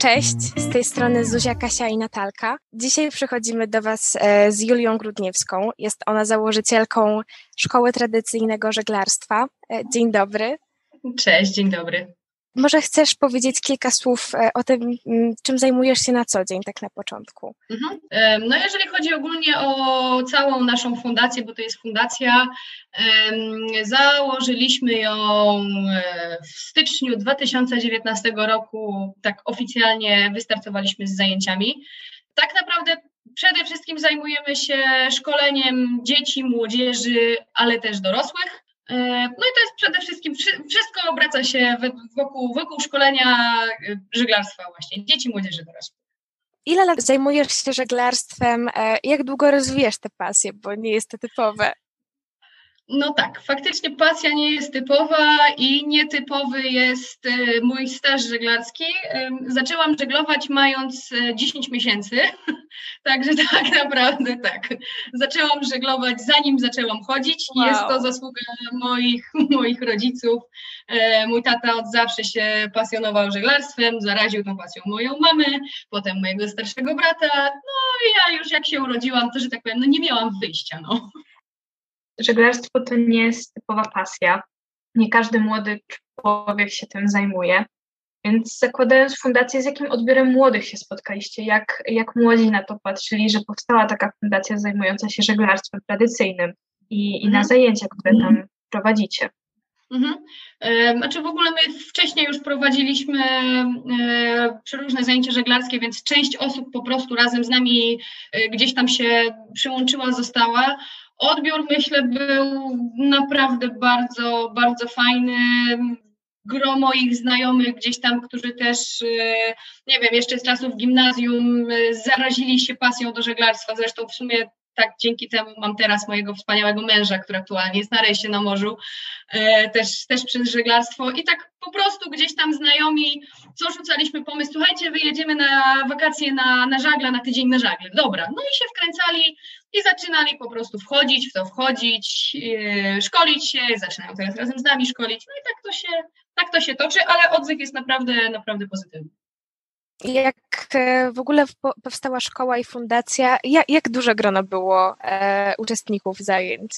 Cześć, z tej strony Zuzia, Kasia i Natalka. Dzisiaj przychodzimy do Was e, z Julią Grudniewską. Jest ona założycielką Szkoły Tradycyjnego Żeglarstwa. E, dzień dobry. Cześć, dzień dobry. Może chcesz powiedzieć kilka słów e, o tym, czym zajmujesz się na co dzień, tak na początku? Mhm. No, jeżeli chodzi ogólnie o całą naszą fundację, bo to jest fundacja, założyliśmy ją e, w styczniu 2019 roku, tak oficjalnie wystartowaliśmy z zajęciami. Tak naprawdę przede wszystkim zajmujemy się szkoleniem dzieci, młodzieży, ale też dorosłych. E, no i to jest przede wszystkim, wszystko obraca się wokół, wokół szkolenia e, żeglarstwa właśnie, dzieci, młodzieży, dorosłych. Ile lat zajmujesz się żeglarstwem? E, jak długo rozwijasz tę pasję, bo nie jest to typowe? No tak, faktycznie pasja nie jest typowa i nietypowy jest e, mój staż żeglarski. Zaczęłam żeglować mając 10 e, miesięcy, także tak naprawdę tak. Zaczęłam żeglować zanim zaczęłam chodzić wow. jest to zasługa moich, moich rodziców. E, mój tata od zawsze się pasjonował żeglarstwem, zaraził tą pasją moją mamy, potem mojego starszego brata. No i ja już jak się urodziłam, to że tak powiem, no nie miałam wyjścia. No żeglarstwo to nie jest typowa pasja. Nie każdy młody człowiek się tym zajmuje. Więc zakładając fundację, z jakim odbiorem młodych się spotkaliście? Jak, jak młodzi na to patrzyli, że powstała taka fundacja zajmująca się żeglarstwem tradycyjnym i, i na mhm. zajęcia, które tam prowadzicie? Mhm. Znaczy w ogóle my wcześniej już prowadziliśmy e, przeróżne zajęcia żeglarskie, więc część osób po prostu razem z nami e, gdzieś tam się przyłączyła, została. Odbiór myślę był naprawdę bardzo, bardzo fajny. Gro moich znajomych gdzieś tam, którzy też, e, nie wiem, jeszcze z czasów gimnazjum e, zarazili się pasją do żeglarstwa. Zresztą w sumie tak dzięki temu mam teraz mojego wspaniałego męża, który aktualnie jest na rejsie na morzu, e, też, też przez żeglarstwo. I tak po prostu gdzieś tam znajomi, co rzucaliśmy pomysł, słuchajcie, wyjedziemy na wakacje na, na żagle, na tydzień na żagle, dobra, no i się wkręcali i zaczynali po prostu wchodzić w to, wchodzić, e, szkolić się, zaczynają teraz razem z nami szkolić, no i tak to się, tak to się toczy, ale odzew jest naprawdę, naprawdę pozytywny jak e, w ogóle powstała szkoła i fundacja, jak, duże grono było e, uczestników zajęć?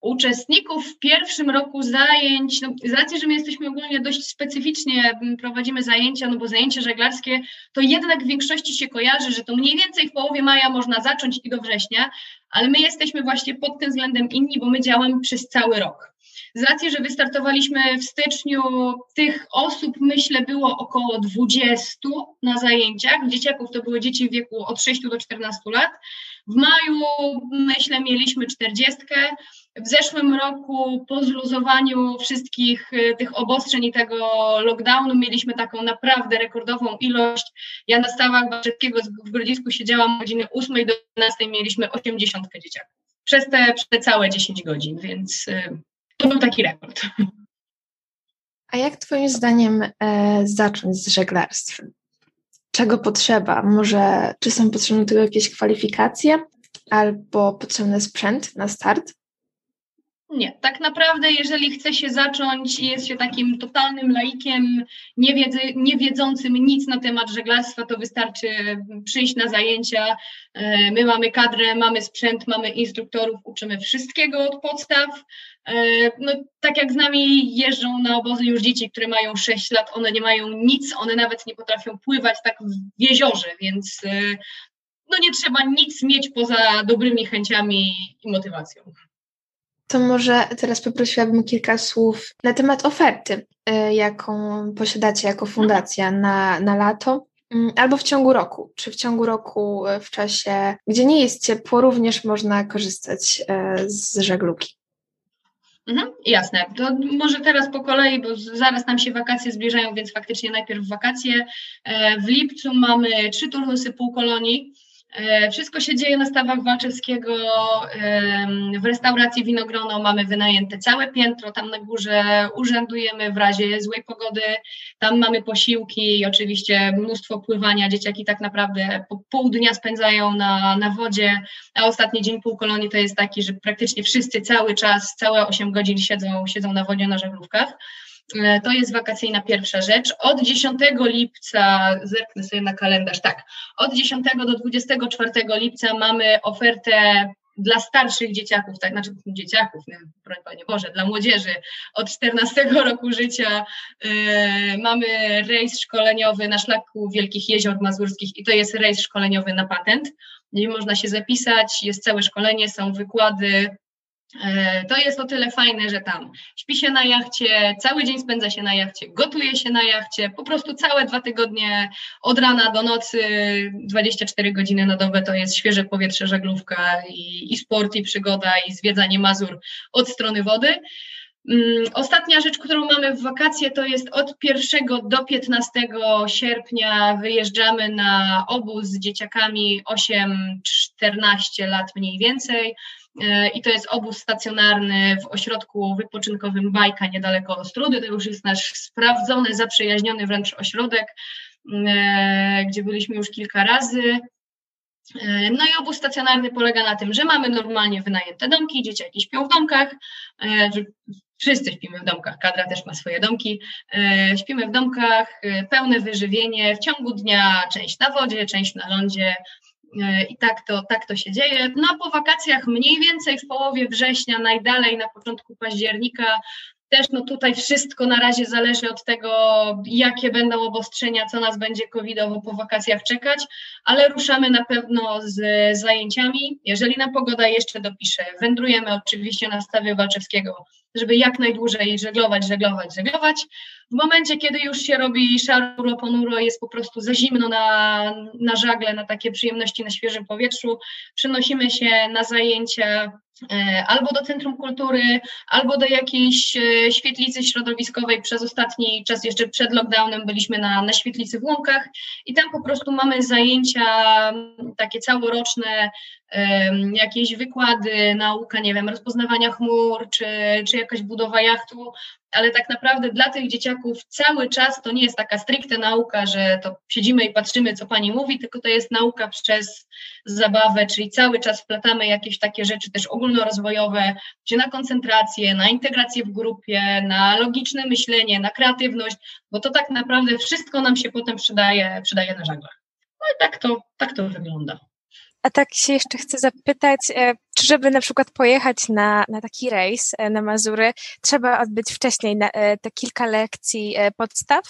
Uczestników w pierwszym roku zajęć, no, z racji, że my jesteśmy ogólnie dość specyficznie prowadzimy zajęcia, no bo zajęcia żeglarskie, to jednak w większości się kojarzy, że to mniej więcej w połowie maja można zacząć i do września, ale my jesteśmy właśnie pod tym względem inni, bo my działamy przez cały rok. Z racji, że wystartowaliśmy w styczniu, tych osób myślę było około 20 na zajęciach. Dzieciaków to były dzieci w wieku od 6 do 14 lat. W maju myślę mieliśmy 40. W zeszłym roku po zluzowaniu wszystkich y, tych obostrzeń i tego lockdownu mieliśmy taką naprawdę rekordową ilość. Ja na stawach Barzetkiego w Grodzisku siedziałam od godziny 8 do 12, mieliśmy 80 dzieciaków. Przez te, przez te całe 10 godzin, więc y, to był taki rekord. A jak Twoim zdaniem e, zacząć z żeglarstwem? Czego potrzeba? Może czy są potrzebne tego jakieś kwalifikacje albo potrzebny sprzęt na start? Nie, tak naprawdę, jeżeli chce się zacząć i jest się takim totalnym laikiem, niewiedzy, nie wiedzącym nic na temat żeglarstwa, to wystarczy przyjść na zajęcia. E, my mamy kadrę, mamy sprzęt, mamy instruktorów, uczymy wszystkiego od podstaw. E, no, tak jak z nami jeżdżą na obozy już dzieci, które mają 6 lat, one nie mają nic, one nawet nie potrafią pływać tak w jeziorze, więc e, no nie trzeba nic mieć poza dobrymi chęciami i motywacją. To może teraz poprosiłabym kilka słów na temat oferty, e, jaką posiadacie jako fundacja na, na lato mm, albo w ciągu roku. Czy w ciągu roku, w czasie, gdzie nie jest ciepło, również można korzystać z żeglugi? Mhm, jasne. To może teraz po kolei, bo zaraz nam się wakacje zbliżają, więc faktycznie najpierw wakacje. E, w lipcu mamy trzy turnusy półkolonii. E, wszystko się dzieje na stawach Walczewskiego. W restauracji Winogrono mamy wynajęte całe piętro, tam na górze urzędujemy w razie złej pogody, tam mamy posiłki i oczywiście mnóstwo pływania. Dzieciaki tak naprawdę po pół dnia spędzają na, na wodzie, a ostatni dzień półkolonii to jest taki, że praktycznie wszyscy cały czas, całe 8 godzin siedzą, siedzą na wodzie na żaglówkach. E, to jest wakacyjna pierwsza rzecz. Od 10 lipca, zerknę sobie na kalendarz, tak, od 10 do 24 lipca mamy ofertę dla starszych dzieciaków, tak, znaczy dzieciaków, nie, Panie Boże, dla młodzieży. Od 14 roku życia yy, mamy rejs szkoleniowy na szlaku Wielkich Jezior Mazurskich i to jest rejs szkoleniowy na patent, gdzie można się zapisać, jest całe szkolenie, są wykłady, to jest o tyle fajne, że tam śpi się na jachcie, cały dzień spędza się na jachcie, gotuje się na jachcie, po prostu całe dwa tygodnie od rana do nocy, 24 godziny na dobę to jest świeże powietrze, żaglówka i, i sport, i przygoda, i zwiedzanie Mazur od strony wody. Mm, ostatnia rzecz, którą mamy w wakacje, to jest od 1 do 15 sierpnia wyjeżdżamy na obóz z dzieciakami 8-14 lat mniej więcej. E, i to jest obóz stacjonarny w ośrodku wypoczynkowym Bajka niedaleko Ostrudy. To już jest nasz sprawdzony, zaprzyjaźniony wręcz ośrodek, e, gdzie byliśmy już kilka razy. E, no i obóz stacjonarny polega na tym, że mamy normalnie wynajęte domki, dzieciaki śpią w domkach, wszyscy śpimy w domkach, kadra też ma swoje domki, śpimy w domkach, pełne wyżywienie, w ciągu dnia część na wodzie, część na lądzie, I tak to, tak to się dzieje. No a po wakacjach mniej więcej w połowie września, najdalej na początku października, też no tutaj wszystko na razie zależy od tego, jakie będą obostrzenia, co nas będzie covidowo po wakacjach czekać, ale ruszamy na pewno z zajęciami. Jeżeli nam pogoda jeszcze dopisze, wędrujemy oczywiście na stawie Walczewskiego, żeby jak najdłużej żeglować, żeglować, żeglować. W momencie, kiedy już się robi szaro, ponuro, jest po prostu za zimno na, na żagle, na takie przyjemności na świeżym powietrzu, przenosimy się na zajęcia albo do Centrum Kultury, albo do jakiejś e, świetlicy środowiskowej. Przez ostatni czas, jeszcze przed lockdownem, byliśmy na, na świetlicy w Łąkach i tam po prostu mamy zajęcia takie całoroczne, jakieś wykłady, nauka, nie wiem, rozpoznawania chmur, czy, czy jakaś budowa jachtu, ale tak naprawdę dla tych dzieciaków cały czas to nie jest taka stricte nauka, że to siedzimy i patrzymy, co pani mówi, tylko to jest nauka przez zabawę, czyli cały czas wplatamy jakieś takie rzeczy też ogólnorozwojowe, czy na koncentrację, na integrację w grupie, na logiczne myślenie, na kreatywność, bo to tak naprawdę wszystko nam się potem przydaje, przydaje na żaglach. No i tak to, tak to wygląda. A tak się jeszcze chcę zapytać, e, czy żeby na przykład pojechać na, na taki rejs e, na Mazury, trzeba odbyć wcześniej na, e, te kilka lekcji podstaw?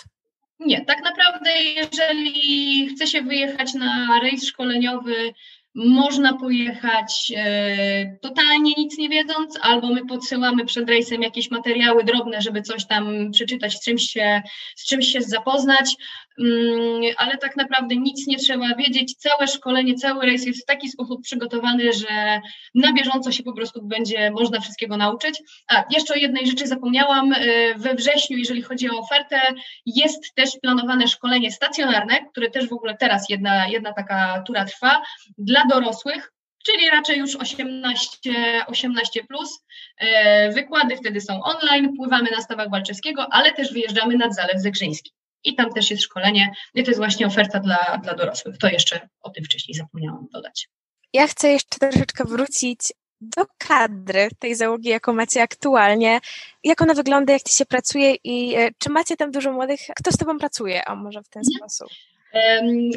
Nie, tak naprawdę jeżeli chce się wyjechać na rejs szkoleniowy, można pojechać e, totalnie nic nie wiedząc, albo my podsyłamy przed rejsem jakieś materiały drobne, żeby coś tam przeczytać, z czymś się, z czymś się zapoznać, mm, ale tak naprawdę nic nie trzeba wiedzieć. Całe szkolenie, cały rejs jest w taki sposób przygotowany, że na bieżąco się po prostu będzie można wszystkiego nauczyć. A jeszcze o jednej rzeczy zapomniałam. E, we wrześniu, jeżeli chodzi o ofertę, jest też planowane szkolenie stacjonarne, które też w ogóle teraz jedna, jedna taka tura trwa dla dorosłych, czyli raczej już 18, 18 plus. E, wykłady wtedy są online, pływamy na stawach Walczewskiego, ale też wyjeżdżamy nad Zalew Zegrzyński. I tam też jest szkolenie. I to jest właśnie oferta dla, dla dorosłych. To jeszcze o tym wcześniej zapomniałam dodać. Ja chcę jeszcze troszeczkę wrócić do kadry tej załogi, jaką macie aktualnie. Jak ona wygląda, jak ci się pracuje i e, czy macie tam dużo młodych? Kto z tobą pracuje? A może w ten Nie. sposób?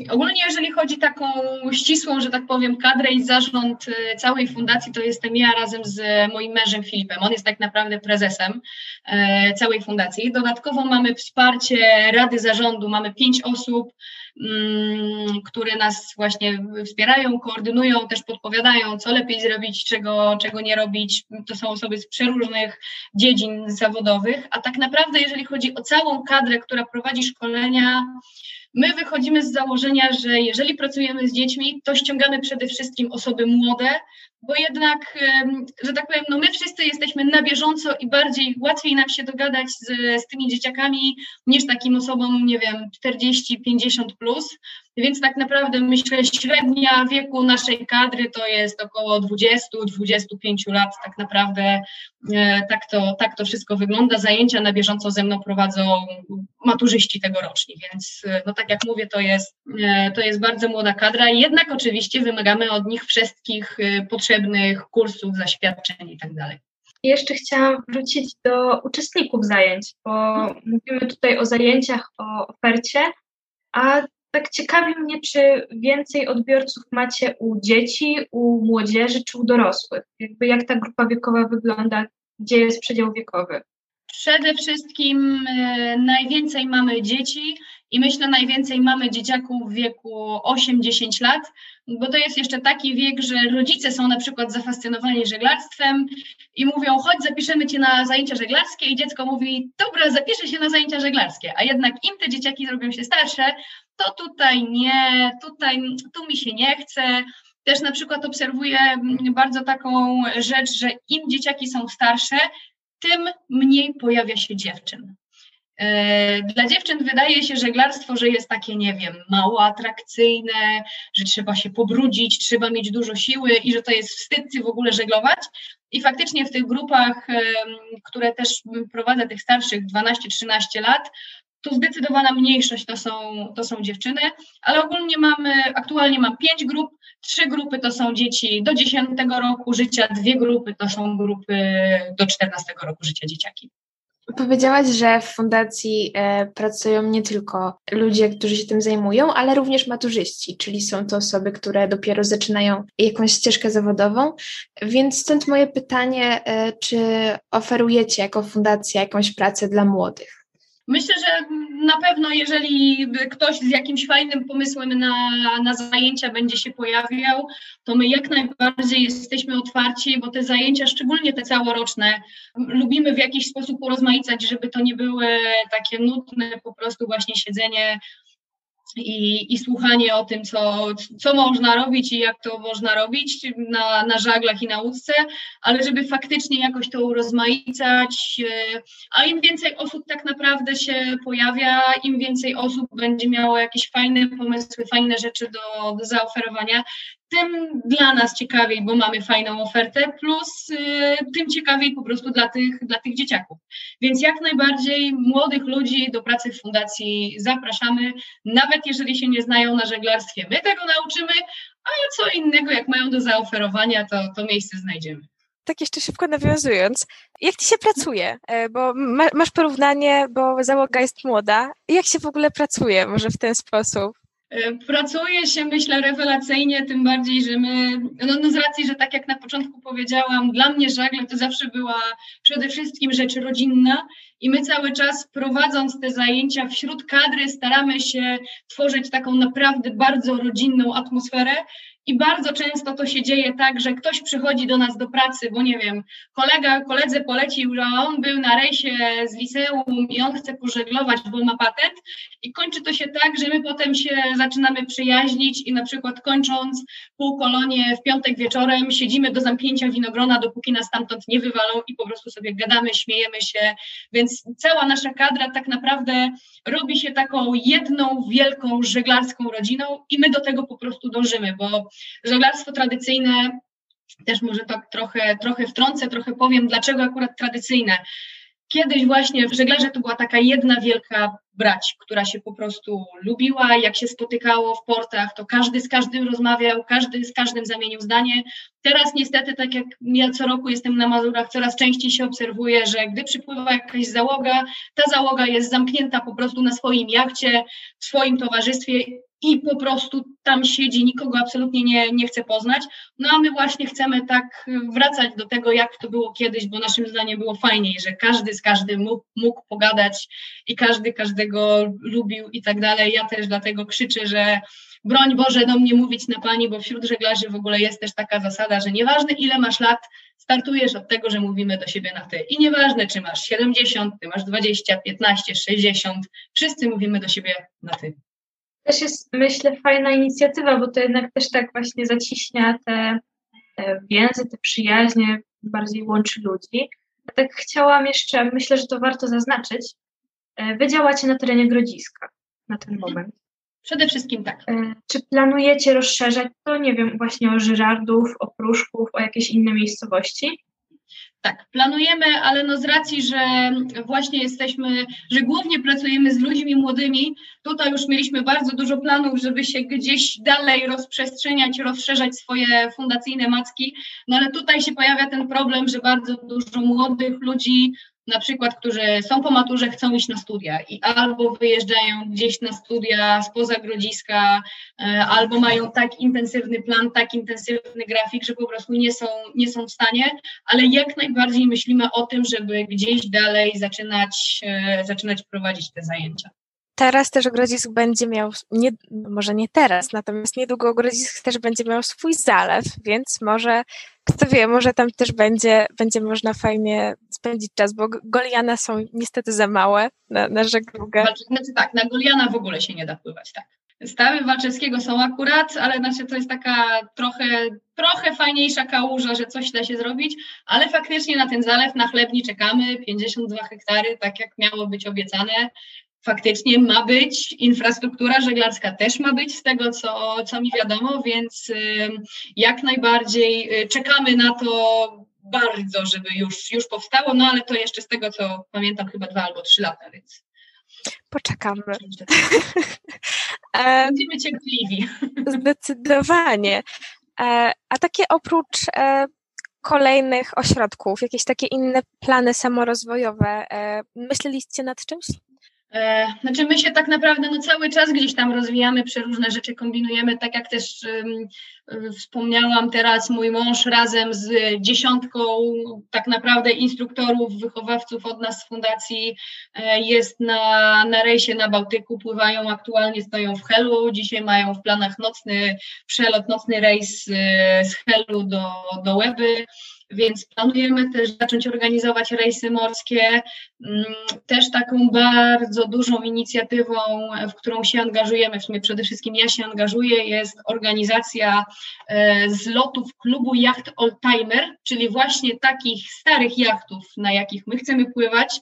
Ogólnie, jeżeli chodzi taką ścisłą, że tak powiem, kadrę i zarząd y, całej fundacji, to jestem ja razem z moim mężem Filipem. On jest tak naprawdę prezesem e, całej fundacji. Dodatkowo mamy wsparcie Rady Zarządu, mamy pięć osób, które nas właśnie wspierają, koordynują, też podpowiadają, co lepiej zrobić, czego, czego nie robić. To są osoby z przeróżnych dziedzin zawodowych, a tak naprawdę, jeżeli chodzi o całą kadrę, która prowadzi szkolenia, My wychodzimy z założenia, że jeżeli pracujemy z dziećmi, to ściągamy przede wszystkim osoby młode, bo jednak, że tak powiem, no my wszyscy jesteśmy na bieżąco i bardziej łatwiej nam się dogadać z, z tymi dzieciakami niż takim osobom, nie wiem, 40, 50 plus, więc tak naprawdę myślę, średnia wieku naszej kadry to jest około 20-25 lat. Tak naprawdę e, tak to, tak to wszystko wygląda. Zajęcia na bieżąco ze mną prowadzą maturzyści tegoroczni, więc e, no tak jak mówię, to jest, e, to jest bardzo młoda kadra jednak oczywiście wymagamy od nich wszystkich potrzebnych kursów, zaświadczeń i tak dalej. Jeszcze chciałam wrócić do uczestników zajęć, bo mówimy tutaj o zajęciach, o ofercie, a tak ciekawi mnie, czy więcej odbiorców macie u dzieci, u młodzieży czy u dorosłych? Jakby jak ta grupa wiekowa wygląda, gdzie jest przedział wiekowy? Przede wszystkim y, najwięcej mamy dzieci i myślę najwięcej mamy dzieciaków w wieku 8-10 lat, bo to jest jeszcze taki wiek, że rodzice są na przykład zafascynowani żeglarstwem i mówią, chodź zapiszemy cię na zajęcia żeglarskie i dziecko mówi, dobra, zapiszę się na zajęcia żeglarskie, a jednak im te dzieciaki zrobią się starsze, to tutaj nie, tutaj tu mi się nie chce. Też na przykład obserwuję bardzo taką rzecz, że im dzieciaki są starsze, tym mniej pojawia się dziewczyn. E, dla dziewczyn wydaje się żeglarstwo, że jest takie, nie wiem, mało atrakcyjne, że trzeba się pobrudzić, trzeba mieć dużo siły i że to jest wstyd w ogóle żeglować. I faktycznie w tych grupach, które też prowadzę, tych starszych 12-13 lat, tu zdecydowana mniejszość to są, to są dziewczyny, ale ogólnie mamy, aktualnie mam pięć grup, trzy grupy to są dzieci do 10 roku życia, dwie grupy to są grupy do 14 roku życia dzieciaki. Powiedziałaś, że w fundacji e, pracują nie tylko ludzie, którzy się tym zajmują, ale również maturzyści, czyli są to osoby, które dopiero zaczynają jakąś ścieżkę zawodową. Więc stąd moje pytanie, e, czy oferujecie jako fundacja jakąś pracę dla młodych? Myślę, że na pewno, jeżeli ktoś z jakimś fajnym pomysłem na, na zajęcia będzie się pojawiał, to my jak najbardziej jesteśmy otwarci, bo te zajęcia, szczególnie te całoroczne, lubimy w jakiś sposób urozmaicać, żeby to nie były takie nudne po prostu właśnie siedzenie i, i słuchanie o tym, co, co można robić i jak to można robić na, na żaglach i na łódce, ale żeby faktycznie jakoś to urozmaicać, e, a im więcej osób tak naprawdę się pojawia, im więcej osób będzie miało jakieś fajne pomysły, fajne rzeczy do, do zaoferowania, tym dla nas ciekawiej, bo mamy fajną ofertę, plus y, tym ciekawiej po prostu dla tych, dla tych dzieciaków. Więc jak najbardziej młodych ludzi do pracy w fundacji zapraszamy, nawet jeżeli się nie znają na żeglarstwie, my tego nauczymy, a co innego, jak mają do zaoferowania, to, to miejsce znajdziemy tak jeszcze szybko nawiązując, jak ci się pracuje? E, bo masz porównanie, bo załoga jest młoda. Jak się w ogóle pracuje, może w ten sposób? E, pracuje się, myślę, rewelacyjnie, tym bardziej, że my, no, no z racji, że tak jak na początku powiedziałam, dla mnie żagle to zawsze była przede wszystkim rzecz rodzinna i my cały czas prowadząc te zajęcia wśród kadry staramy się tworzyć taką naprawdę bardzo rodzinną atmosferę i bardzo często to się dzieje tak, że ktoś przychodzi do nas do pracy, bo nie wiem, kolega koledze polecił, że on był na rejsie z liceum i on chce pożeglować, bo ma patent. I kończy to się tak, że my potem się zaczynamy przyjaźnić i na przykład kończąc półkolonie w piątek wieczorem siedzimy do zamknięcia winogrona, dopóki nas stamtąd nie wywalą i po prostu sobie gadamy, śmiejemy się, więc cała nasza kadra tak naprawdę robi się taką jedną wielką żeglarską rodziną i my do tego po prostu dążymy, bo żeglarstwo tradycyjne też może tak trochę, trochę wtrącę, trochę powiem, dlaczego akurat tradycyjne. Kiedyś właśnie w żeglarze to była taka jedna wielka brać, która się po prostu lubiła, jak się spotykało w portach, to każdy z każdym rozmawiał, każdy z każdym zamienił zdanie. Teraz niestety, tak jak ja co roku jestem na Mazurach, coraz częściej się obserwuje, że gdy przypływa jakaś załoga, ta załoga jest zamknięta po prostu na swoim jachcie, w swoim towarzystwie i po prostu tam siedzi, nikogo absolutnie nie, nie chce poznać. No a my właśnie chcemy tak wracać do tego, jak to było kiedyś, bo naszym zdaniem było fajniej, że każdy z każdym mógł, mógł pogadać i każdy każdego lubił i tak dalej. Ja też dlatego krzyczę, że broń Boże do mnie mówić na pani, bo wśród żeglarzy w ogóle jest też taka zasada, że nieważne ile masz lat, startujesz od tego, że mówimy do siebie na ty. I nieważne, czy masz 70, ty masz 20, 15, 60, wszyscy mówimy do siebie na ty też jest, myślę, fajna inicjatywa, bo to jednak też tak właśnie zaciśnia te, te więzy, te przyjaźnie, bardziej łączy ludzi. A tak chciałam jeszcze, myślę, że to warto zaznaczyć, e, wy działacie na terenie Grodziska na ten moment. Przede wszystkim tak. E, czy planujecie rozszerzać to, nie wiem, właśnie o Żyrardów, o Pruszków, o jakieś inne miejscowości? Tak, planujemy, ale no z racji, że właśnie jesteśmy, że głównie pracujemy z ludźmi młodymi, tutaj już mieliśmy bardzo dużo planów, żeby się gdzieś dalej rozprzestrzeniać, rozszerzać swoje fundacyjne macki, no ale tutaj się pojawia ten problem, że bardzo dużo młodych ludzi na przykład, którzy są po maturze, chcą iść na studia i albo wyjeżdżają gdzieś na studia spoza Grodziska, e, albo mają tak intensywny plan, tak intensywny grafik, że po prostu nie są, nie są w stanie, ale jak najbardziej myślimy o tym, żeby gdzieś dalej zaczynać, e, zaczynać prowadzić te zajęcia. Teraz też Grodzisk będzie miał, nie, może nie teraz, natomiast niedługo Grodzisk też będzie miał swój zalew, więc może, kto wie, może tam też będzie, będzie można fajnie spędzić czas, bo Goliana są niestety za małe na, na żeglugę. Znaczy tak, na Goliana w ogóle się nie da pływać, tak. Stawy Walczewskiego są akurat, ale znaczy to jest taka trochę, trochę fajniejsza kałuża, że coś da się zrobić, ale faktycznie na ten zalew na chlebni czekamy, 52 hektary, tak jak miało być obiecane faktycznie ma być, infrastruktura żeglarska też ma być, z tego co, co mi wiadomo, więc jak najbardziej y, czekamy na to bardzo, żeby już, już powstało, no ale to jeszcze z tego co pamiętam chyba dwa albo trzy lata, więc. Poczekamy. Będziemy cierpliwi. Zdecydowanie. E, a takie oprócz e, kolejnych ośrodków, jakieś takie inne plany samorozwojowe, e, myśleliście nad czymś? E, znaczy my się tak naprawdę no cały czas gdzieś tam rozwijamy, przeróżne rzeczy kombinujemy, tak jak też um, wspomniałam teraz, mój mąż razem z dziesiątką tak naprawdę instruktorów, wychowawców od nas z fundacji e, jest na, na rejsie na Bałtyku, pływają aktualnie, stoją w Helu, dzisiaj mają w planach nocny przelot, nocny rejs z Helu do, do Łeby więc planujemy też zacząć organizować rejsy morskie. Mm, też taką bardzo dużą inicjatywą, w którą się angażujemy, w sumie przede wszystkim ja się angażuję, jest organizacja e, zlotów klubu jacht Oldtimer, czyli właśnie takich starych jachtów, na jakich my chcemy pływać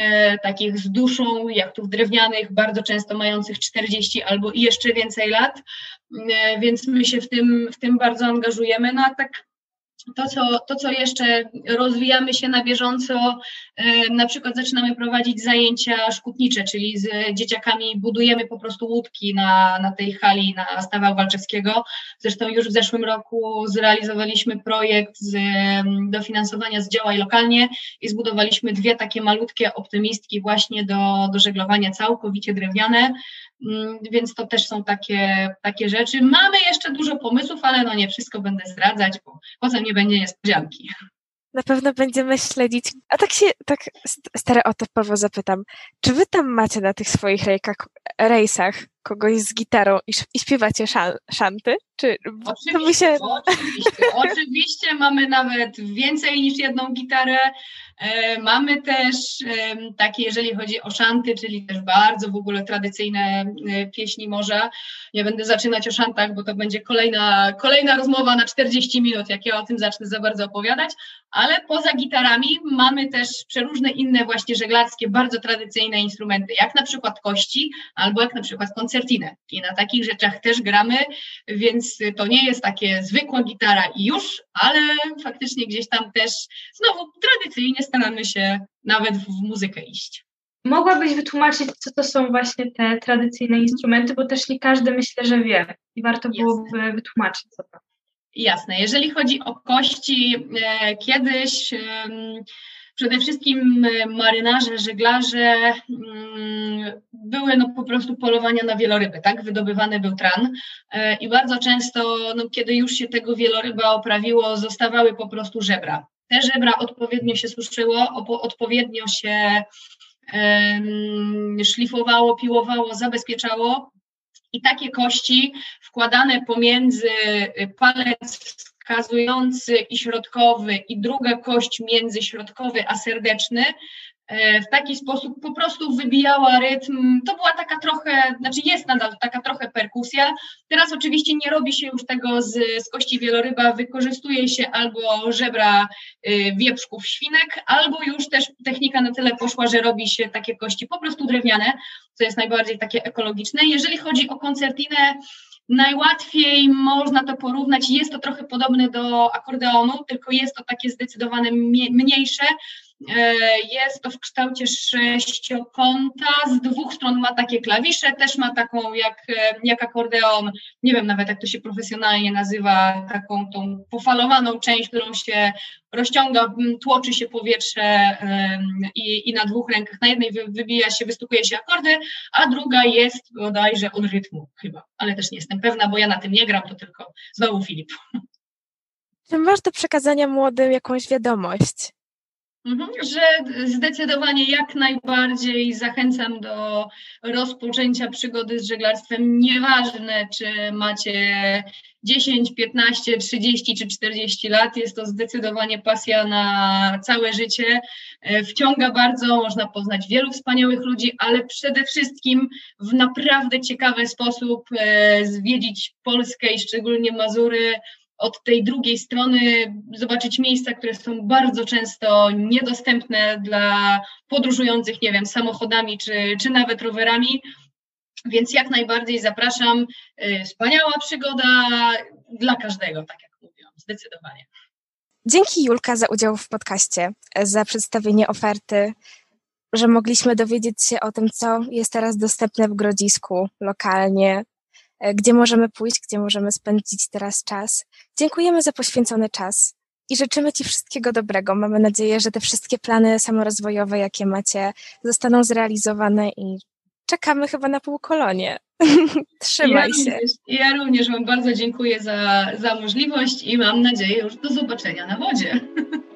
e, takich z duszą, jachtów drewnianych, bardzo często mających 40 albo i jeszcze więcej lat, e, więc my się w tym, w tym bardzo angażujemy. No a tak to co, to, co jeszcze rozwijamy się na bieżąco, e, na przykład zaczynamy prowadzić zajęcia szkutnicze, czyli z dzieciakami budujemy po prostu łódki na, na tej hali na Stawa Walczewskiego. Zresztą już w zeszłym roku zrealizowaliśmy projekt z dofinansowania z Działaj Lokalnie i zbudowaliśmy dwie takie malutkie optymistki właśnie do, do żeglowania całkowicie drewniane. Mm, więc to też są takie, takie rzeczy. Mamy jeszcze dużo pomysłów, ale no nie wszystko będę zdradzać, bo potem nie będzie niespodzianki. Na pewno będziemy śledzić. A tak się, tak stereotypowo zapytam, czy wy tam macie na tych swoich rejkach, rejsach kogoś z gitarą i, i śpiewacie szan, szanty? Czy oczywiście, się... oczywiście, oczywiście mamy nawet więcej niż jedną gitarę. E, mamy też takie, jeżeli chodzi o szanty, czyli też bardzo w ogóle tradycyjne e, pieśni morza. Nie będę zaczynać o szantach, bo to będzie kolejna, kolejna rozmowa na 40 minut, jak ja o tym zacznę za bardzo opowiadać, ale poza gitarami mamy też przeróżne inne właśnie żeglarskie, bardzo tradycyjne instrumenty, jak na przykład kości, albo jak na przykład koncertinę. I na takich rzeczach też gramy, więc to nie jest takie zwykła gitara i już, ale faktycznie gdzieś tam też znowu tradycyjnie staramy się nawet w muzykę iść. Mogłabyś wytłumaczyć, co to są właśnie te tradycyjne instrumenty, bo też nie każdy myślę, że wie i warto byłoby wytłumaczyć, co to. Jasne. Jeżeli chodzi o kości, e, kiedyś przede wszystkim marynarze, żeglarze mm, były no po prostu polowania na wieloryby, tak? Wydobywany był tran e, i bardzo często, no, kiedy już się tego wieloryba oprawiło, zostawały po prostu żebra. Te żebra odpowiednio się suszyło, odpowiednio się szlifowało, piłowało, zabezpieczało i takie kości wkładane pomiędzy palec wskazujący i środkowy i druga kość międzyśrodkowy a serdeczny E, w taki sposób po prostu wybijała rytm. To była taka trochę, znaczy jest nadal taka trochę perkusja. Teraz oczywiście nie robi się już tego z, z kości wieloryba, wykorzystuje się albo żebra y, wieprzków świnek, albo już też technika na tyle poszła, że robi się takie kości po prostu drewniane, co jest najbardziej takie ekologiczne. Jeżeli chodzi o koncertinę, najłatwiej można to porównać. Jest to trochę podobne do akordeonu, tylko jest to takie zdecydowane mniejsze. E, jest to w kształcie sześciokąta, z dwóch stron ma takie klawisze, też ma taką jak, e, jak akordeon, nie wiem nawet jak to się profesjonalnie nazywa, taką tą pofalowaną część, którą się rozciąga, tłoczy się powietrze i, i na dwóch rękach, na jednej wybija się, wystukuje się akordy, a druga jest bodajże od rytmu chyba, ale też nie jestem pewna, bo ja na tym nie gram, to tylko znowu Filip. Czy masz do przekazania młodym jakąś wiadomość? Mhm, że zdecydowanie jak najbardziej zachęcam do rozpoczęcia przygody z żeglarstwem. Nieważne, czy macie 10, 15, 30 czy 40 lat, jest to zdecydowanie pasja na całe życie. E, wciąga bardzo, można poznać wielu wspaniałych ludzi, ale przede wszystkim w naprawdę ciekawy sposób e, zwiedzić Polskę i szczególnie Mazury od tej drugiej strony zobaczyć miejsca, które są bardzo często niedostępne dla podróżujących, nie wiem, samochodami czy, czy nawet rowerami. Więc jak najbardziej zapraszam. Y, wspaniała przygoda dla każdego, tak jak mówiłam, zdecydowanie. Dzięki Julka za udział w podcaście, za przedstawienie oferty, że mogliśmy dowiedzieć się o tym, co jest teraz dostępne w Grodzisku lokalnie, gdzie możemy pójść, gdzie możemy spędzić teraz czas. Dziękujemy za poświęcony czas i życzymy Ci wszystkiego dobrego. Mamy nadzieję, że te wszystkie plany samorozwojowe, jakie macie, zostaną zrealizowane i czekamy chyba na półkolonie. Trzymaj ja się. Również, ja również Wam bardzo dziękuję za, za możliwość i mam nadzieję już do zobaczenia na wodzie.